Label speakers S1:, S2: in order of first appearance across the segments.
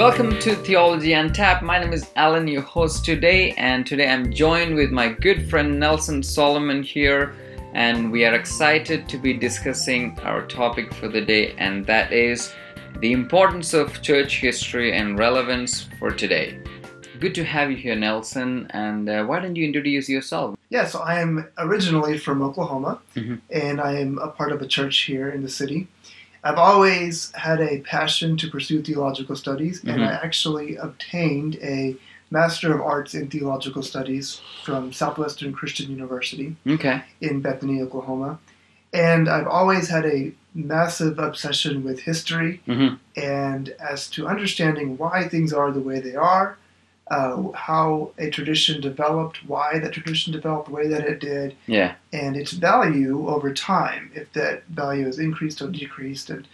S1: Welcome to Theology Untapped. My name is Alan, your host today, and today I'm joined with my good friend Nelson Solomon here, and we are excited to be discussing our topic for the day, and that is the importance of church history and relevance for today. Good to have you here, Nelson, and uh, why don't you introduce yourself?
S2: Yeah, so I am originally from Oklahoma,
S1: Mhm.
S2: and I am a part of a church here in the city. I've always had a passion to pursue theological studies, and
S1: Mhm.
S2: I actually obtained a Master of Arts in Theological Studies from Southwestern Christian University
S1: Okay.
S2: in Bethany, Oklahoma. And I've always had a massive obsession with history
S1: hmm
S2: and as to understanding why things are the way they are, uh, how a tradition developed, why that tradition developed the way that it did,
S1: Yeah.
S2: and its value over time, if that value has increased or decreased. And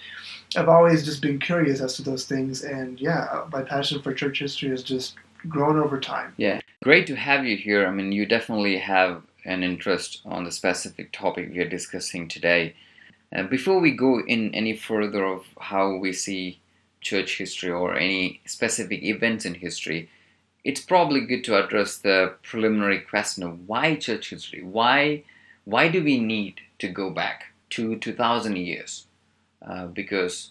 S2: I've always just been curious as to those things, and yeah, my passion for church history has just grown over time.
S1: Yeah, great to have you here. I mean, you definitely have an interest on the specific topic we are discussing today. Uh, before we go in any further of how we see church history or any specific events in history, it's probably good to address the preliminary question of why church history? Why, why do we need to go back to 2000 years? Uh, because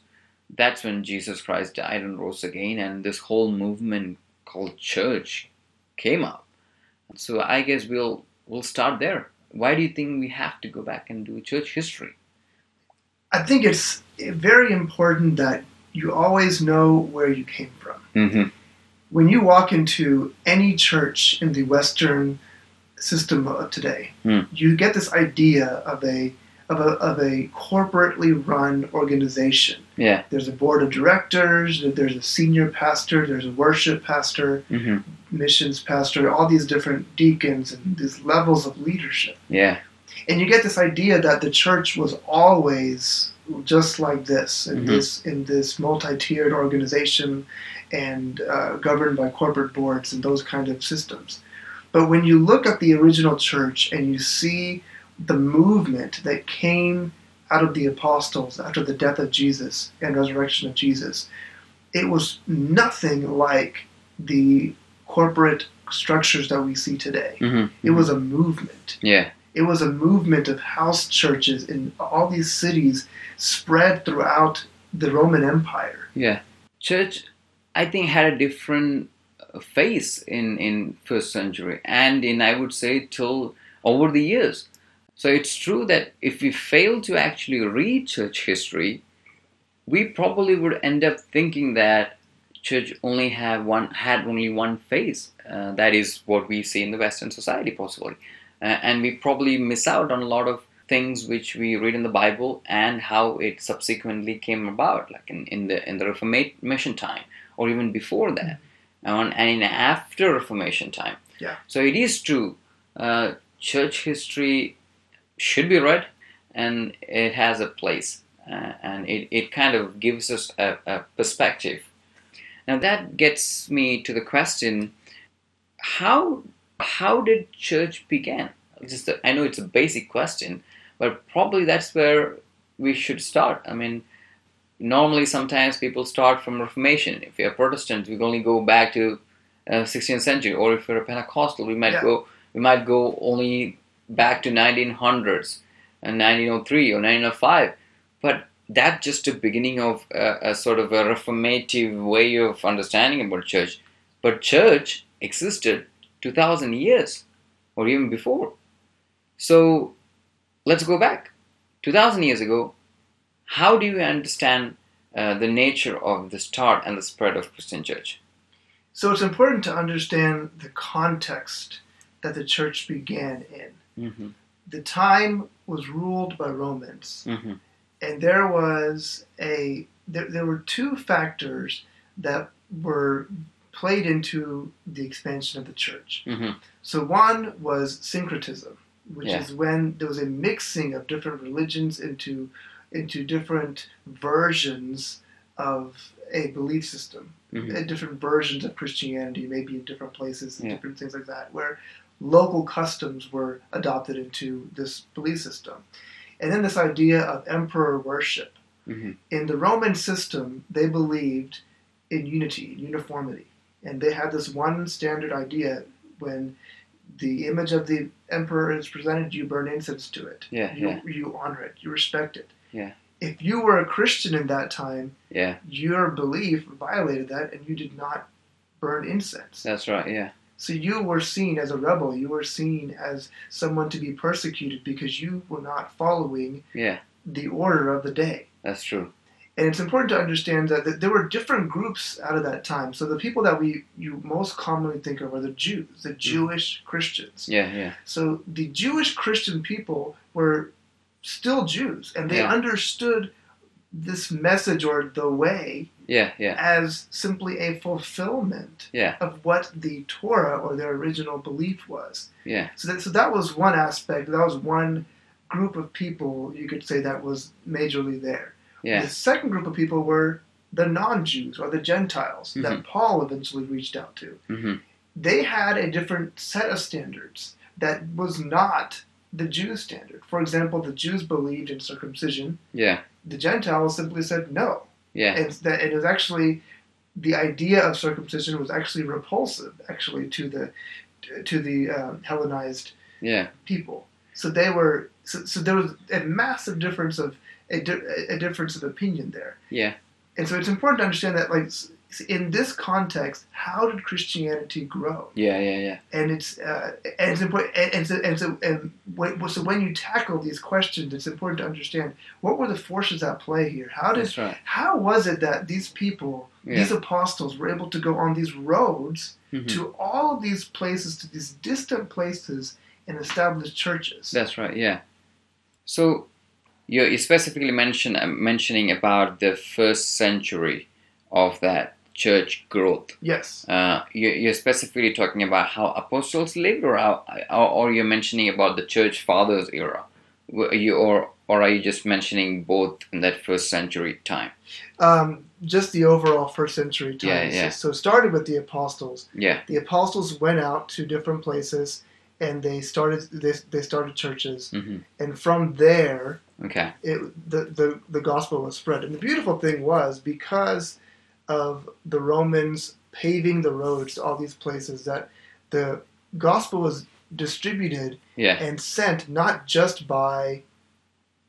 S1: that's when Jesus Christ died and rose again, and this whole movement called church came up. So I guess we'll we'll start there. Why do you think we have to go back and do church history?
S2: I think it's very important that you always know where you came from.
S1: Mm-hmm.
S2: When you walk into any church in the Western system of today,
S1: Hmm.
S2: you get this idea of a of a of a corporately run organization.
S1: Yeah.
S2: There's a board of directors. There's a senior pastor. There's a worship pastor,
S1: Mm-hmm.
S2: missions pastor. All these different deacons and these levels of leadership.
S1: Yeah.
S2: And you get this idea that the church was always just like this in
S1: Mhm.
S2: this in this multi-tiered organization and uh, governed by corporate boards and those kind of systems. But when you look at the original church and you see the movement that came out of the apostles after the death of Jesus and resurrection of Jesus, it was nothing like the corporate structures that we see today.
S1: Mm-hmm.
S2: It was a movement.
S1: Yeah.
S2: It was a movement of house churches in all these cities spread throughout the Roman Empire.
S1: Yeah. Church, I think, had a different uh, face in in first century and in I would say till over the years. So it's true that if we fail to actually read church history, we probably would end up thinking that church only have one had only one face. Uh, that is what we see in the Western society, possibly, uh, and we probably miss out on a lot of things which we read in the Bible and how it subsequently came about, like in, in the in the Reformation time or even before that, and, and in after Reformation time.
S2: Yeah.
S1: So it is true. Uh, church history should be read, and it has a place, uh, and it, it kind of gives us a, a perspective. Now that gets me to the question: How how did church begin? Just a, I know it's a basic question, but probably that's where we should start. I mean, normally sometimes people start from Reformation. If you're Protestant, we only go back to uh, 16th century, or if you're a Pentecostal, we might
S2: Yeah.
S1: go we might go only back to 1900s and 1903 or 1905. But that's just a beginning of a, a sort of a reformative way of understanding about church. But church existed 2,000 years or even before. So let's go back. 2,000 years ago, how do you understand uh, the nature of the start and the spread of Christian church?
S2: So it's important to understand the context that the church began in.
S1: Mm-hmm.
S2: The time was ruled by Romans,
S1: Mm-hmm.
S2: and there was a there, there were two factors that were played into the expansion of the church.
S1: Mm-hmm.
S2: So one was syncretism, which
S1: Yeah.
S2: is when there was a mixing of different religions into into different versions of a belief system,
S1: Mm-hmm.
S2: uh, different versions of Christianity, maybe in different places and
S1: Yeah.
S2: different things like that, where local customs were adopted into this belief system. And then this idea of emperor worship.
S1: Mm-hmm.
S2: In the Roman system, they believed in unity, in uniformity. And they had this one standard idea when the image of the emperor is presented, you burn incense to it.
S1: Yeah,
S2: you,
S1: yeah.
S2: you honor it, you respect it.
S1: Yeah.
S2: If you were a Christian in that time,
S1: Yeah,
S2: your belief violated that and you did not burn incense.
S1: that's right. Yeah,
S2: So you were seen as a rebel. You were seen as someone to be persecuted because you were not following
S1: yeah,
S2: the order of the day.
S1: that's true.
S2: And it's important to understand that there were different groups out of that time. So the people that we you most commonly think of are the Jews, the mm. Jewish Christians.
S1: Yeah, yeah,
S2: So the Jewish Christian people were still Jews, and they
S1: Yeah.
S2: understood this message or the way
S1: yeah, yeah,
S2: as simply a fulfillment
S1: Yeah.
S2: of what the Torah or their original belief was.
S1: yeah,
S2: So that, so that was one aspect. That was one group of people you could say that was majorly there.
S1: yeah,
S2: The second group of people were the non-Jews or the Gentiles
S1: Mhm.
S2: that Paul eventually reached out to.
S1: hmm
S2: They had a different set of standards that was not the Jews' standard. For example, the Jews believed in circumcision.
S1: yeah,
S2: The Gentiles simply said no.
S1: yeah,
S2: And that it was actually the idea of circumcision was actually repulsive, actually to the to the um, Hellenized
S1: yeah,
S2: people. So they were so, so there was a massive difference of a, di- a difference of opinion there.
S1: yeah,
S2: And so it's important to understand that like in this context, how did Christianity grow?
S1: yeah, yeah, yeah,
S2: And it's uh, and it's important and, and so and so and when, so when you tackle these questions, it's important to understand what were the forces at play here. How did
S1: that's right.
S2: how was it that these people,
S1: Yeah.
S2: these apostles, were able to go on these roads
S1: Mhm.
S2: to all of these places, to these distant places, and establish churches?
S1: That's right. Yeah. So you you specifically mention uh, mentioning about the first century of that church growth.
S2: yes.
S1: Uh, you, you're specifically talking about how apostles lived, or, how, or you're mentioning about the church fathers era, you or or are you just mentioning both in that first century time?
S2: Um, just the overall first century
S1: time.
S2: Yeah,
S1: yeah.
S2: So, started with the apostles.
S1: Yeah.
S2: The apostles went out to different places, and they started they, they started churches,
S1: hmm
S2: and from there,
S1: Okay.
S2: it, the, the the gospel was spread. And the beautiful thing was because of the Romans paving the roads to all these places that the gospel was distributed
S1: Yeah.
S2: and sent not just by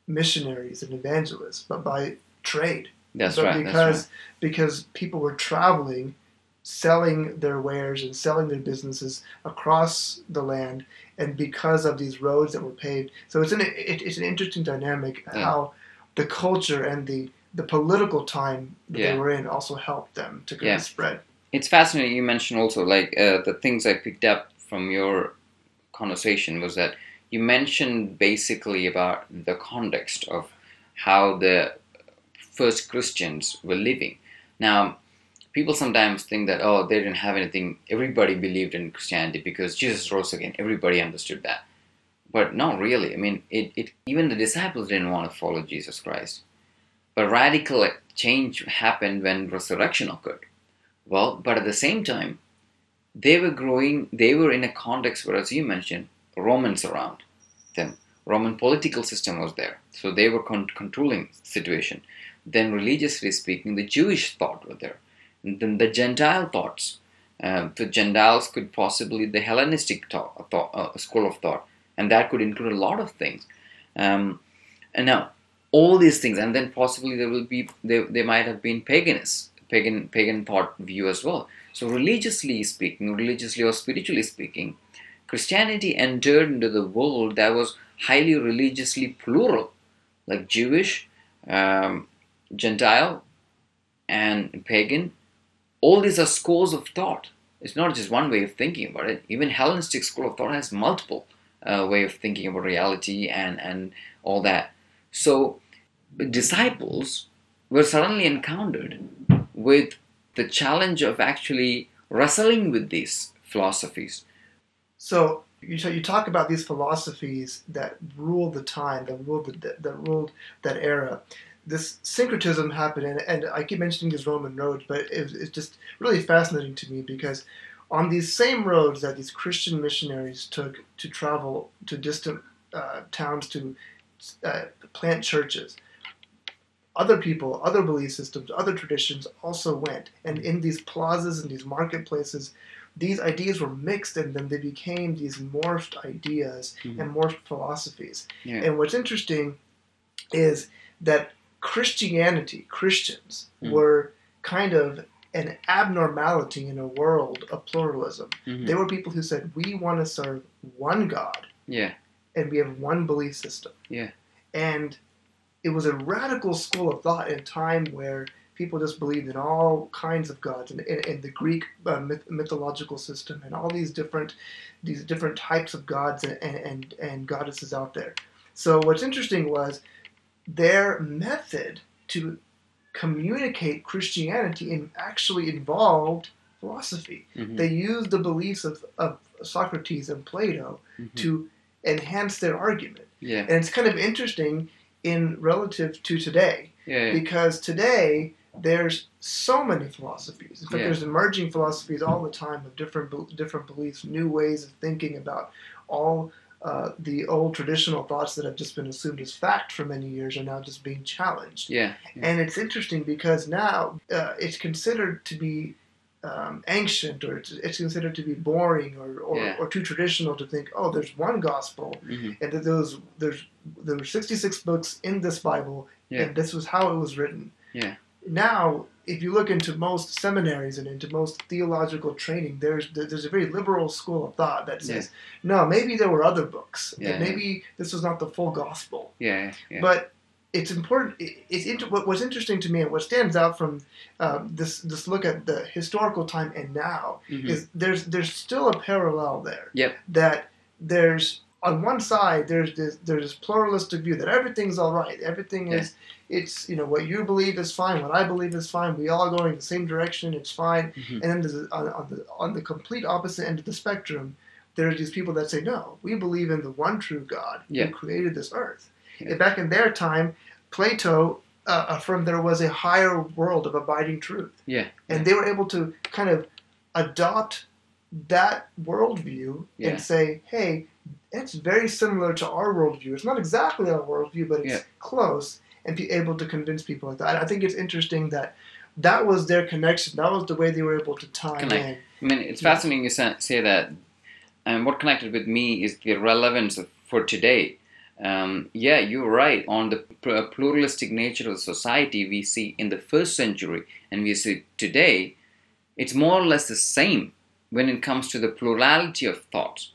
S2: missionaries and evangelists, but by trade.
S1: That's
S2: but
S1: right.
S2: because
S1: That's
S2: because people were traveling, selling their wares and selling their businesses across the land, and because of these roads that were paved, so it's an it, it's an interesting dynamic
S1: Yeah.
S2: how the culture and the the political time that
S1: Yeah.
S2: they were in also helped them to kind
S1: Yeah.
S2: of spread.
S1: it's fascinating you mentioned also like uh, the things i picked up from your conversation was that you mentioned basically about the context of how the first christians were living now people sometimes think that oh they didn't have anything everybody believed in christianity because jesus rose again everybody understood that but not really i mean it, it even the disciples didn't want to follow jesus christ but radical change happened when resurrection occurred well, but at the same time, they were growing, they were in a context where, as you mentioned, Romans around them. Roman political system was there. So they were con- controlling situation. Then, religiously speaking, the Jewish thought were there. And then the Gentile thoughts. Uh, the Gentiles could possibly the Hellenistic thought, thought, uh, school of thought, and that could include a lot of things. Um, and now, all these things, and then possibly there will be, they, they might have been paganists pagan pagan thought view as well. So religiously speaking, religiously or spiritually speaking, Christianity entered into the world that was highly religiously plural, like Jewish, um, Gentile, and pagan. All these are schools of thought. It's not just one way of thinking about it. Even Hellenistic school of thought has multiple uh, way of thinking about reality and and all that. So disciples were suddenly encountered with the challenge of actually wrestling with these philosophies.
S2: So you you talk about these philosophies that ruled the time, that ruled the, that ruled that era. This syncretism happened, and, and I keep mentioning these Roman roads, but it, it's just really fascinating to me because on these same roads that these Christian missionaries took to travel to distant uh, towns to uh, plant churches, other people, other belief systems, other traditions also went. And in these plazas and these marketplaces, these ideas were mixed and then they became these morphed ideas
S1: Mhm.
S2: and morphed philosophies.
S1: Yeah.
S2: And what's interesting is that Christianity, Christians,
S1: Mhm.
S2: were kind of an abnormality in a world of pluralism.
S1: Mhm.
S2: They were people who said, We want to serve one God
S1: Yeah.
S2: And we have one belief system.
S1: Yeah.
S2: And it was a radical school of thought in a time where people just believed in all kinds of gods and, and, and the Greek uh, myth, mythological system and all these different these different types of gods and, and, and goddesses out there. So what's interesting was their method to communicate Christianity in actually involved philosophy.
S1: Mhm.
S2: They used the beliefs of, of Socrates and Plato
S1: Mhm.
S2: to enhance their argument.
S1: Yeah.
S2: And it's kind of interesting in relative to today
S1: Yeah. yeah.
S2: because today there's so many philosophies. In fact,
S1: Yeah.
S2: there's emerging philosophies all the time of different different beliefs, new ways of thinking about all uh, the old traditional thoughts that have just been assumed as fact for many years are now just being challenged.
S1: Yeah. yeah.
S2: And it's interesting because now uh, it's considered to be um, ancient or it's, it's considered to be boring or, or,
S1: Yeah.
S2: or too traditional to think, oh, there's one gospel
S1: Mhm.
S2: and that there was there's there were 66 books in this Bible,
S1: Yeah.
S2: and this was how it was written.
S1: Yeah.
S2: Now, if you look into most seminaries and into most theological training, there's there's a very liberal school of thought that says, no, maybe there were other books,
S1: Yeah.
S2: maybe this was not the full gospel.
S1: Yeah. Yeah.
S2: But it's important. it- It's inter- what was interesting to me and what stands out from um, this this look at the historical time and now
S1: Mhm.
S2: is there's there's still a parallel there.
S1: Yep.
S2: That there's on one side there's this there's this pluralistic view that everything's all right. Everything is it's you know what you believe is fine, what I believe is fine. We all going the same direction. It's fine.
S1: Mhm.
S2: And then there's on, on the on the complete opposite end of the spectrum, there's these people that say no, we believe in the one true God
S1: Yeah.
S2: who created this earth. Back in their time, Plato uh, affirmed there was a higher world of abiding truth
S1: Yeah.
S2: and they were able to kind of adopt that worldview
S1: Yeah.
S2: and say, hey, it's very similar to our worldview. It's not exactly our worldview, but it's
S1: Yeah.
S2: close, and be able to convince people like that. I think it's interesting that that was their connection. That was the way they were able to tie in.
S1: I mean, it's
S2: Yeah.
S1: fascinating you say that. And what connected with me is the relevance of, for today. Um, yeah, you're right. On the pluralistic nature of society we see in the first century and we see today, it's more or less the same when it comes to the plurality of thought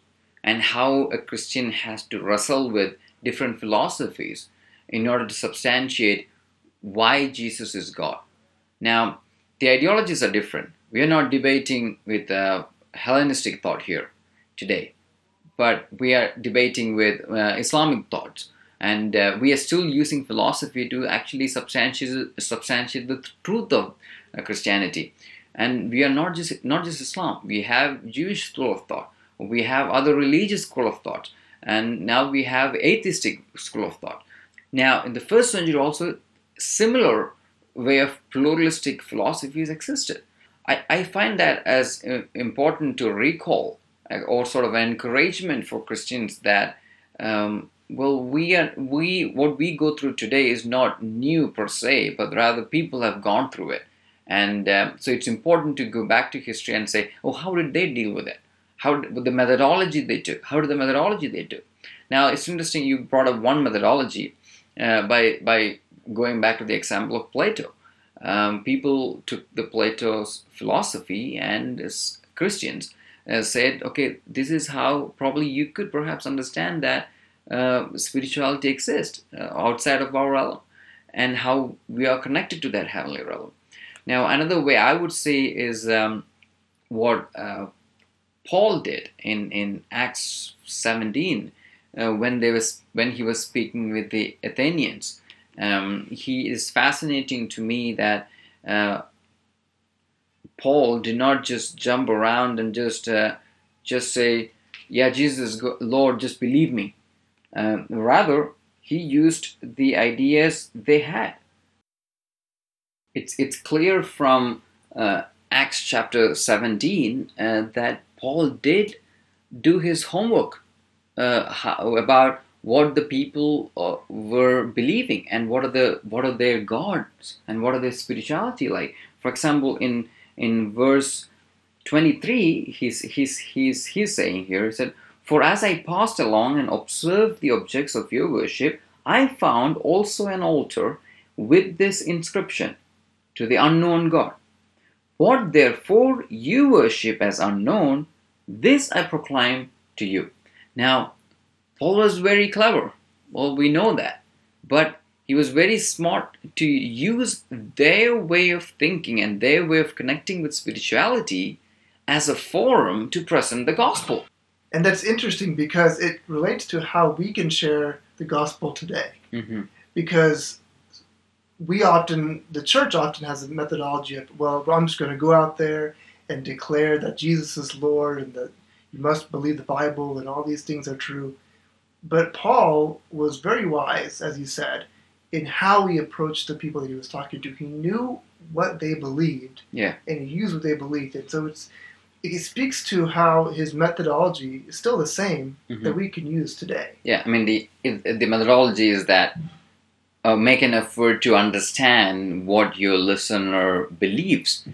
S1: and how a Christian has to wrestle with different philosophies in order to substantiate why Jesus is God. Now, the ideologies are different. We are not debating with uh, Hellenistic thought here today, but we are debating with uh, Islamic thoughts, and uh, we are still using philosophy to actually substantiate, substantiate the truth of uh, Christianity. And we are not just not just Islam. We have Jewish school of thought. We have other religious school of thought, and now we have atheistic school of thought. Now, in the first century, also similar way of pluralistic philosophies existed. I, I find that as uh, important to recall or sort of encouragement for Christians that um, well we are we what we go through today is not new per se but rather people have gone through it. And um, so it's important to go back to history and say oh how did they deal with it? How did, with the methodology they took how did the methodology they do now it's interesting you brought up one methodology uh, by by going back to the example of Plato. Um, people took the Plato's philosophy and as Christians uh, said, okay, this is how probably you could perhaps understand that uh, spirituality exists uh, outside of our realm and how we are connected to that heavenly realm. Now, another way I would say is um, what uh, Paul did in, in Acts 17 uh, when, they was, when he was speaking with the Athenians. Um, he is fascinating to me that Paul did not just jump around and just uh, just say, "Yeah, Jesus, Lord, just believe me." Um, rather, he used the ideas they had. It's it's clear from uh, Acts chapter seventeen uh, that Paul did do his homework uh, how, about what the people uh, were believing and what are the what are their gods and what are their spirituality like. For example, in in verse 23, he's he's he's he's saying here, he said, For as I passed along and observed the objects of your worship, I found also an altar with this inscription to the unknown God. What therefore you worship as unknown, this I proclaim to you. Now, Paul was very clever. Well, we know that. But he was very smart to use their way of thinking and their way of connecting with spirituality as a forum to present the gospel.
S2: And that's interesting because it relates to how we can share the gospel today.
S1: Mm-hmm.
S2: Because we often, the church often has a methodology of, well, I'm just going to go out there and declare that Jesus is Lord and that you must believe the Bible and all these things are true. But Paul was very wise, as he said, in how he approached the people that he was talking to. He knew what they believed,
S1: Yeah.
S2: and he used what they believed. And so it's it speaks to how his methodology is still the same
S1: Mhm.
S2: that we can use today.
S1: Yeah, I mean the the methodology is that uh, make an effort to understand what your listener believes,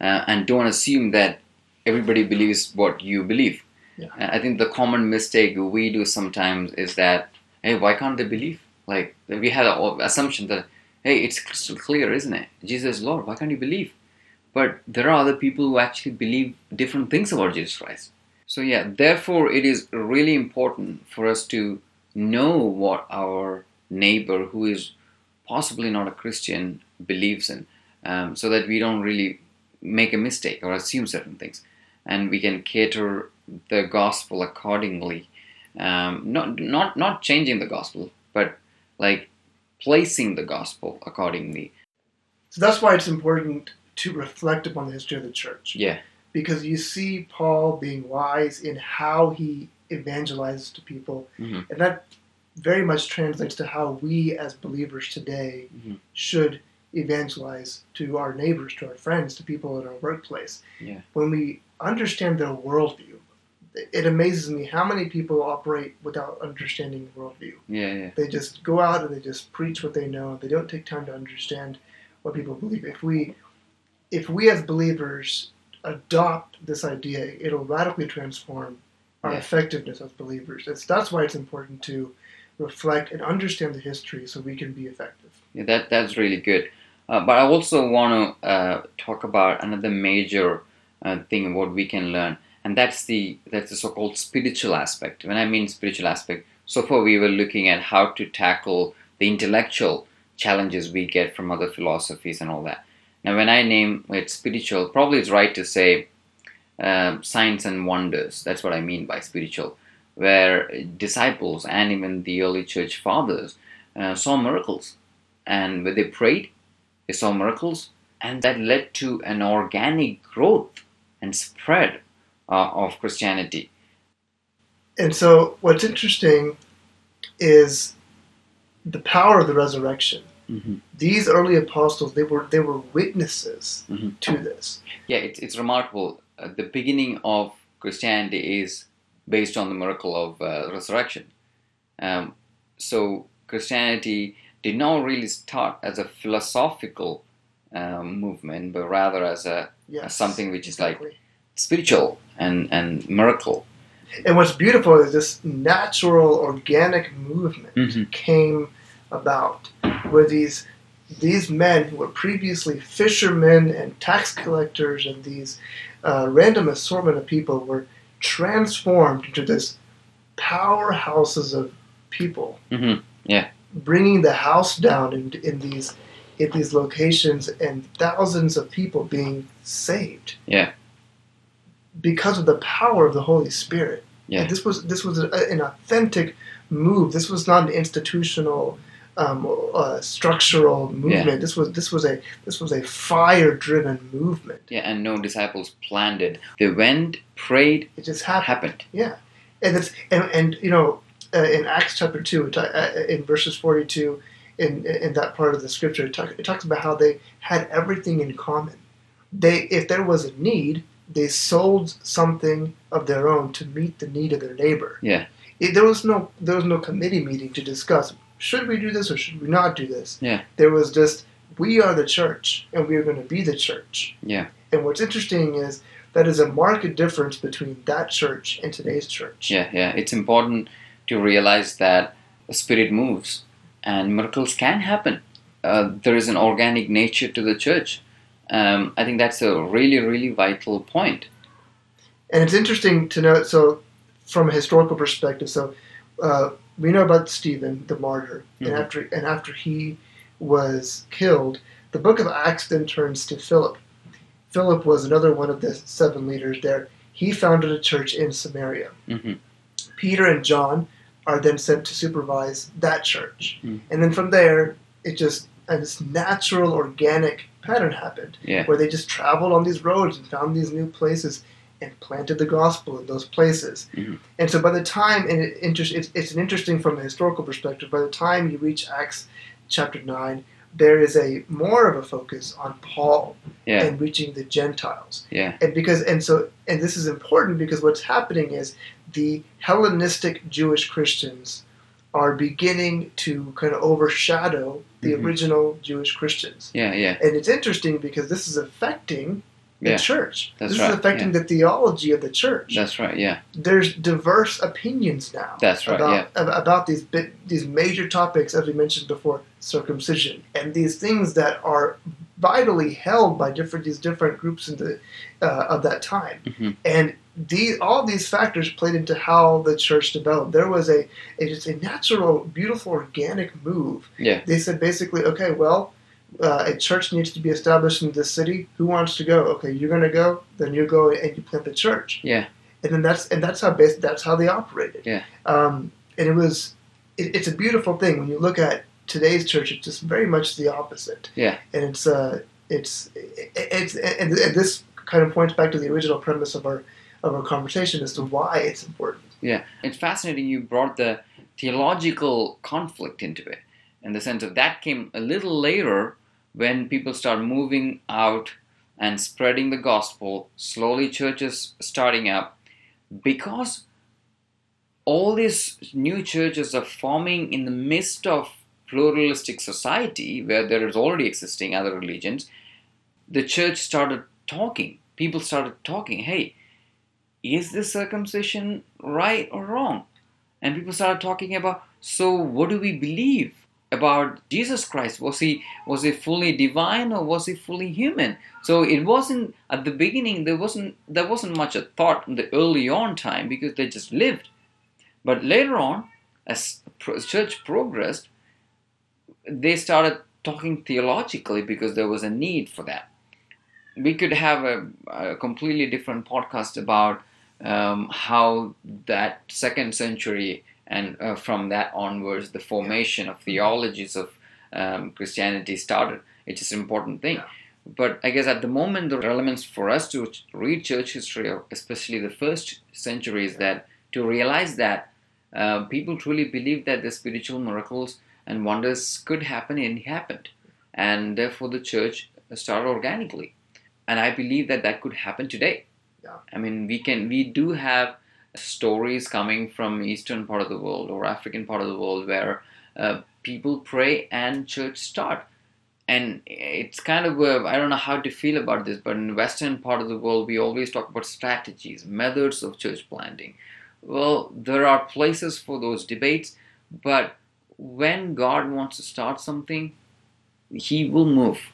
S1: uh, and don't assume that everybody believes what you believe.
S2: Yeah.
S1: Uh, I think the common mistake we do sometimes is that hey, why can't they believe? Like we had an assumption that hey, it's crystal clear, isn't it? Jesus is Lord. Why can't you believe? But there are other people who actually believe different things about Jesus Christ. So yeah, therefore it is really important for us to know what our neighbor who is possibly not a Christian believes in, um, so that we don't really make a mistake or assume certain things, and we can cater the gospel accordingly. Um, not not not changing the gospel, like placing the gospel accordingly.
S2: So that's why it's important to reflect upon the history of the church.
S1: Yeah,
S2: Because you see Paul being wise in how he evangelizes to people.
S1: Mhm.
S2: And that very much translates to how we as believers today
S1: Mhm.
S2: should evangelize to our neighbors, to our friends, to people in our workplace.
S1: Yeah.
S2: When we understand their worldview, it amazes me how many people operate without understanding the worldview.
S1: yeah, yeah,
S2: They just go out and they just preach what they know. They don't take time to understand what people believe. If we, if we as believers adopt this idea, it'll radically transform our
S1: Yeah.
S2: effectiveness as believers. It's, that's why it's important to reflect and understand the history so we can be effective.
S1: yeah that that's really good. Uh, but I also want to uh, talk about another major uh, thing what we can learn, and that's the that's the so-called spiritual aspect. When I mean spiritual aspect, so far we were looking at how to tackle the intellectual challenges we get from other philosophies and all that. Now, when I name it spiritual, probably it's right to say um, signs and wonders. That's what I mean by spiritual, where disciples and even the early church fathers uh, saw miracles, and when they prayed, they saw miracles, and that led to an organic growth and spread uh, of Christianity.
S2: And so, what's interesting is the power of the resurrection.
S1: Mm-hmm.
S2: These early apostles, they were they were witnesses
S1: Mhm.
S2: to this.
S1: Yeah, it's, it's remarkable. Uh, the beginning of Christianity is based on the miracle of uh, resurrection. Um, so Christianity did not really start as a philosophical um, movement, but rather as a
S2: Yes,
S1: something which is like- spiritual and, and miracle.
S2: And what's beautiful is this natural, organic movement
S1: Mhm.
S2: came about, where these these men who were previously fishermen and tax collectors and these uh, random assortment of people were transformed into this powerhouses of people,
S1: hmm
S2: bringing the house down in, in these in these locations and thousands of people being saved.
S1: Yeah.
S2: Because of the power of the Holy Spirit.
S1: Yeah.
S2: And this was this was a, an authentic move. This was not an institutional, um, uh, structural movement. This was this was a this was a fire-driven movement.
S1: Yeah, and no disciples planned it. They went, prayed,
S2: It just happened.
S1: happened.
S2: Yeah, and it's and, and you know uh, in Acts chapter two, uh, in verses forty-two, in in that part of the scripture, it, talk, it talks about how they had everything in common. They, if there was a need, they sold something of their own to meet the need of their neighbor.
S1: Yeah.
S2: It, there was no there was no committee meeting to discuss should we do this or should we not do this.
S1: Yeah.
S2: There was just we are the church and we are going to be the church.
S1: Yeah.
S2: And what's interesting is that is a marked difference between that church and today's church.
S1: Yeah, yeah. It's important to realize that the Spirit moves and miracles can happen. Uh, there is an organic nature to the church. Um, I think that's a really, really vital point.
S2: And it's interesting to note, so from a historical perspective, so uh, we know about Stephen, the martyr,
S1: Mhm.
S2: and after and after he was killed, the book of Acts then turns to Philip. Philip was another one of the seven leaders there. He founded a church in Samaria.
S1: hmm
S2: Peter and John are then sent to supervise that church.
S1: Mm.
S2: And then from there, it just, and this natural, organic pattern happened
S1: Yeah.
S2: where they just traveled on these roads and found these new places and planted the gospel in those places.
S1: Mhm.
S2: And so by the time, and it, inter- it's, it's an interesting from a historical perspective, by the time you reach Acts chapter 9, there is a more of a focus on Paul
S1: Yeah.
S2: and reaching the Gentiles
S1: Yeah.
S2: and because and so and this is important because what's happening is the Hellenistic Jewish Christians are beginning to kind of overshadow the
S1: Mhm.
S2: original Jewish Christians.
S1: Yeah. Yeah.
S2: And it's interesting because this is affecting the
S1: Yeah.
S2: church.
S1: That's
S2: this
S1: right,
S2: is affecting the theology of the church.
S1: That's right. Yeah.
S2: There's diverse opinions now
S1: That's right.
S2: about
S1: Yeah.
S2: ab- about these bit, these major topics as we mentioned before, circumcision, and these things that are vitally held by different these different groups in the uh, of that time.
S1: Mhm.
S2: And these all these factors played into how the church developed. There was a, a just a natural, beautiful, organic move.
S1: Yeah.
S2: They said basically, okay, well. Uh, a church needs to be established in this city. Who wants to go? Okay, you're going to go. Then you go and you plant the church
S1: Yeah.
S2: and then that's and that's how bas that's how they operated.
S1: Yeah.
S2: Um, and it was it, it's a beautiful thing when you look at today's church. It's just very much the opposite.
S1: Yeah.
S2: And it's uh it's it's and, and this kind of points back to the original premise of our of our conversation as to why it's important.
S1: Yeah, it's fascinating you brought the theological conflict into it. In the sense of that came a little later when people start moving out and spreading the gospel, slowly churches starting up, because all these new churches are forming in the midst of pluralistic society where there is already existing other religions, the church started talking. People started talking, hey, is this circumcision right or wrong? And people started talking about, so what do we believe about Jesus Christ? Was he was he fully divine or was he fully human? So it wasn't at the beginning there wasn't there wasn't much a thought in the early on time because they just lived. But later on, as church progressed, they started talking theologically because there was a need for that. We could have a, a completely different podcast about um, how that second century and uh, from that onwards the formation of theologies of um, Christianity started. It's an important thing.
S2: Yeah.
S1: But I guess at the moment, the relevance for us to read church history, especially the first century, is that to realize that uh, people truly believed that the spiritual miracles and wonders could happen and happened. And therefore, the church started organically. And I believe that that could happen today.
S2: Yeah.
S1: I mean, we can, we do have stories coming from eastern part of the world or African part of the world where uh, people pray and church start. And it's kind of, I don't know how to feel about this, but in western part of the world, we always talk about strategies, methods of church planting. Well, there are places for those debates, but when God wants to start something, He will move,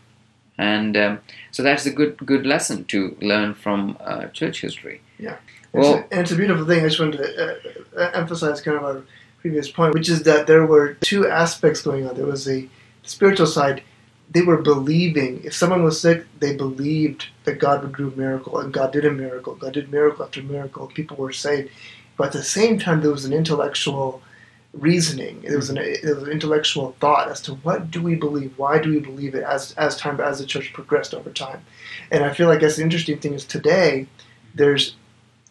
S1: and um, so that's a good good lesson to learn from uh, church history.
S2: Yeah.
S1: Well,
S2: it's a, and it's a beautiful thing. I just wanted to uh, uh, emphasize kind of our previous point, which is that there were two aspects going on. There was a spiritual side. They were believing. If someone was sick, they believed that God would do a miracle, and God did a miracle. God did miracle after miracle. People were saved. But at the same time, there was an intellectual reasoning. There was an there was an intellectual thought as to what do we believe, why do we believe it as as time as the church progressed over time. And I feel like that's the interesting thing is today there's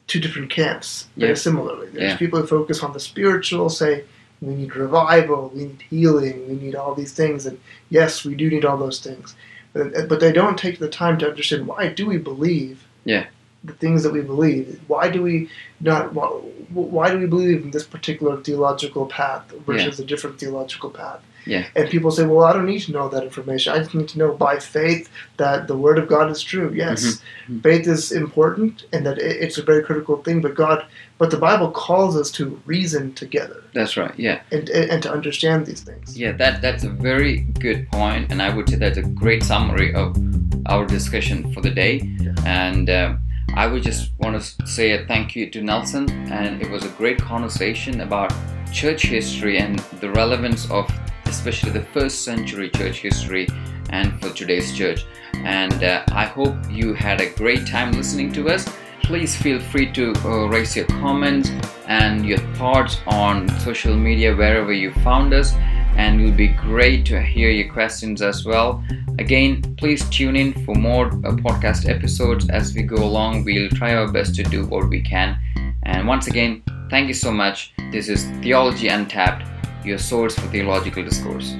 S2: two different camps very
S1: Yeah.
S2: similarly. There's
S1: Yeah.
S2: people who focus on the spiritual, say we need revival, we need healing, we need all these things, and yes, we do need all those things. But, but they don't take the time to understand why do we believe
S1: Yeah.
S2: The things that we believe. Why do we not? Why, why do we believe in this particular theological path versus a different theological path?
S1: Yeah.
S2: And people say, well, I don't need to know that information. I just need to know by faith that the Word of God is true. Yes,
S1: Mhm.
S2: faith is important and that it- it's a very critical thing. But God, but the Bible calls us to reason together
S1: That's right. Yeah.
S2: and and to understand these things.
S1: Yeah, that that's a very good point, and I would say that's a great summary of our discussion for the day.
S2: Yeah.
S1: And uh, I would just want to say a thank you to Nelson, and it was a great conversation about church history and the relevance of especially the first century church history and for today's church. And uh, I hope you had a great time listening to us. Please feel free to uh, raise your comments and your thoughts on social media wherever you found us and it will be great to hear your questions as well. Again, please tune in for more uh, podcast episodes as we go along. We'll try our best to do what we can. And once again, thank you so much. This is Theology Untapped, your source for theological discourse.